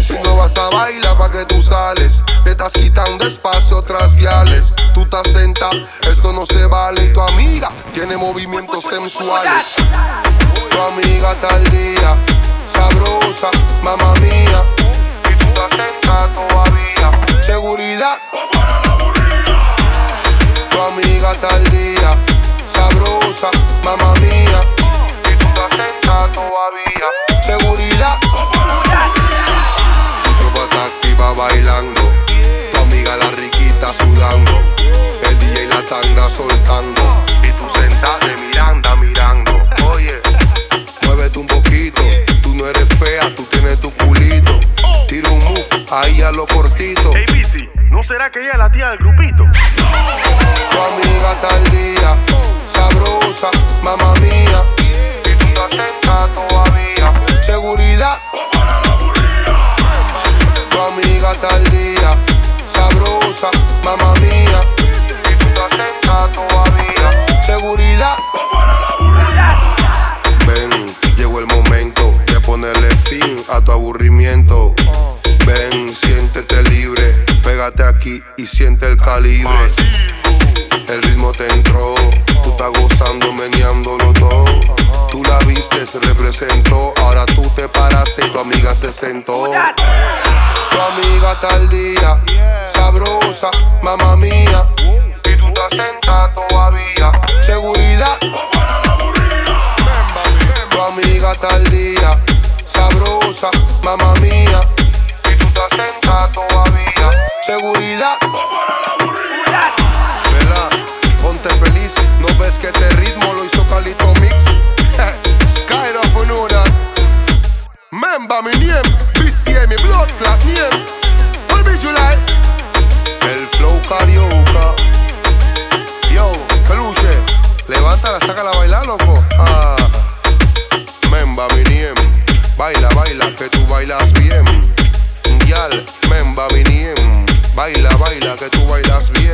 Si no vas a bailar, ¿pa' que tú sales? Te estás quitando espacio tras guiales. Tú estás sentado, eso no se vale. Y tu amiga tiene movimientos sensuales. Tu amiga tal día, sabrosa, mamá mía. Bailando. Tu amiga la riquita sudando. El DJ la tanda soltando. Y tú sentada de miranda mirando. Oye, muévete un poquito. Tú no eres fea, tú tienes tu culito. Tira un move ahí a lo cortito. Hey, Bici, ¿no será que ella es la tía del grupito? Tu amiga tal día, a tu aburrimiento. Ven, siéntete libre, pégate aquí y siente el calibre. El ritmo te entró, tú estás gozando, meneándolo todo. Tú la viste, se representó, ahora tú te paraste y tu amiga se sentó. Tu amiga tal día, sabrosa, mamá mía. Y tú estás sentada todavía. Seguridad. Mamá mía. Y tú estás sentada todavía. Seguridad. Vela, ponte feliz, no ves que este ritmo lo hizo Calito Mix. Skyrock for know that. Remember me name, BCA, mi blood clot name. Memba name. Baila, baila, que tú bailas bien.